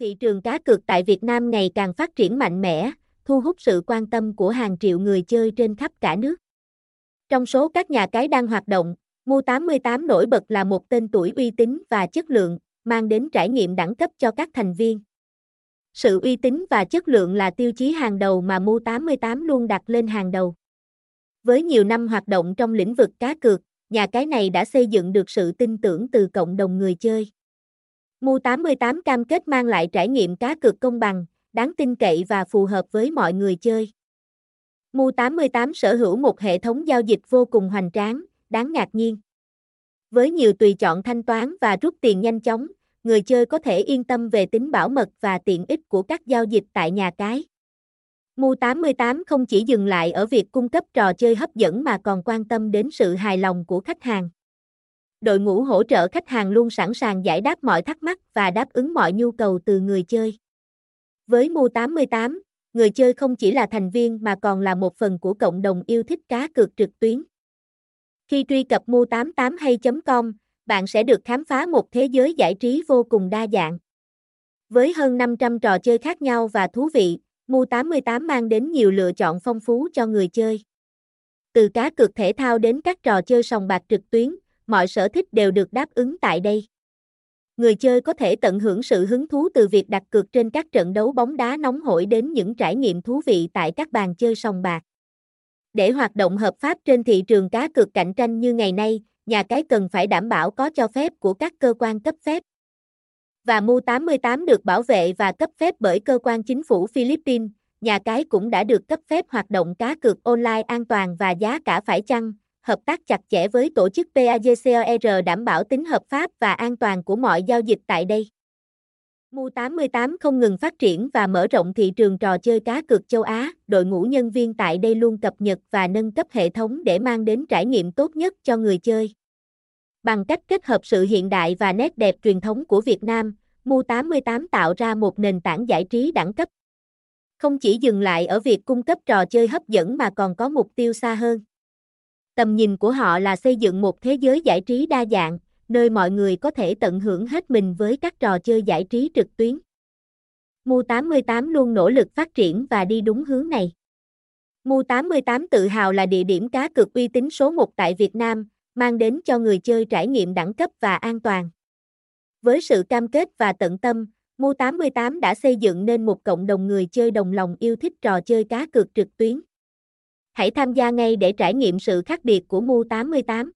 Thị trường cá cược tại Việt Nam ngày càng phát triển mạnh mẽ, thu hút sự quan tâm của hàng triệu người chơi trên khắp cả nước. Trong số các nhà cái đang hoạt động, Mu88 nổi bật là một tên tuổi uy tín và chất lượng, mang đến trải nghiệm đẳng cấp cho các thành viên. Sự uy tín và chất lượng là tiêu chí hàng đầu mà Mu88 luôn đặt lên hàng đầu. Với nhiều năm hoạt động trong lĩnh vực cá cược, nhà cái này đã xây dựng được sự tin tưởng từ cộng đồng người chơi. Mu88 cam kết mang lại trải nghiệm cá cược công bằng, đáng tin cậy và phù hợp với mọi người chơi. Mu88 sở hữu một hệ thống giao dịch vô cùng hoành tráng, đáng ngạc nhiên. Với nhiều tùy chọn thanh toán và rút tiền nhanh chóng, người chơi có thể yên tâm về tính bảo mật và tiện ích của các giao dịch tại nhà cái. Mu88 không chỉ dừng lại ở việc cung cấp trò chơi hấp dẫn mà còn quan tâm đến sự hài lòng của khách hàng. Đội ngũ hỗ trợ khách hàng luôn sẵn sàng giải đáp mọi thắc mắc và đáp ứng mọi nhu cầu từ người chơi. Với Mu88, người chơi không chỉ là thành viên mà còn là một phần của cộng đồng yêu thích cá cược trực tuyến. Khi truy cập mu88 hay.com, bạn sẽ được khám phá một thế giới giải trí vô cùng đa dạng. Với hơn 500 trò chơi khác nhau và thú vị, Mu88 mang đến nhiều lựa chọn phong phú cho người chơi. Từ cá cược thể thao đến các trò chơi sòng bạc trực tuyến, mọi sở thích đều được đáp ứng tại đây. Người chơi có thể tận hưởng sự hứng thú từ việc đặt cược trên các trận đấu bóng đá nóng hổi đến những trải nghiệm thú vị tại các bàn chơi sòng bạc. Để hoạt động hợp pháp trên thị trường cá cược cạnh tranh như ngày nay, nhà cái cần phải đảm bảo có cho phép của các cơ quan cấp phép. Và Mu88 được bảo vệ và cấp phép bởi cơ quan chính phủ Philippines, nhà cái cũng đã được cấp phép hoạt động cá cược online an toàn và giá cả phải chăng, hợp tác chặt chẽ với tổ chức PAGCOR đảm bảo tính hợp pháp và an toàn của mọi giao dịch tại đây. Mu88 không ngừng phát triển và mở rộng thị trường trò chơi cá cược châu Á, đội ngũ nhân viên tại đây luôn cập nhật và nâng cấp hệ thống để mang đến trải nghiệm tốt nhất cho người chơi. Bằng cách kết hợp sự hiện đại và nét đẹp truyền thống của Việt Nam, Mu88 tạo ra một nền tảng giải trí đẳng cấp. Không chỉ dừng lại ở việc cung cấp trò chơi hấp dẫn mà còn có mục tiêu xa hơn. Tầm nhìn của họ là xây dựng một thế giới giải trí đa dạng, nơi mọi người có thể tận hưởng hết mình với các trò chơi giải trí trực tuyến. Mu88 luôn nỗ lực phát triển và đi đúng hướng này. Mu88 tự hào là địa điểm cá cược uy tín số 1 tại Việt Nam, mang đến cho người chơi trải nghiệm đẳng cấp và an toàn. Với sự cam kết và tận tâm, Mu88 đã xây dựng nên một cộng đồng người chơi đồng lòng yêu thích trò chơi cá cược trực tuyến. Hãy tham gia ngay để trải nghiệm sự khác biệt của Mu88.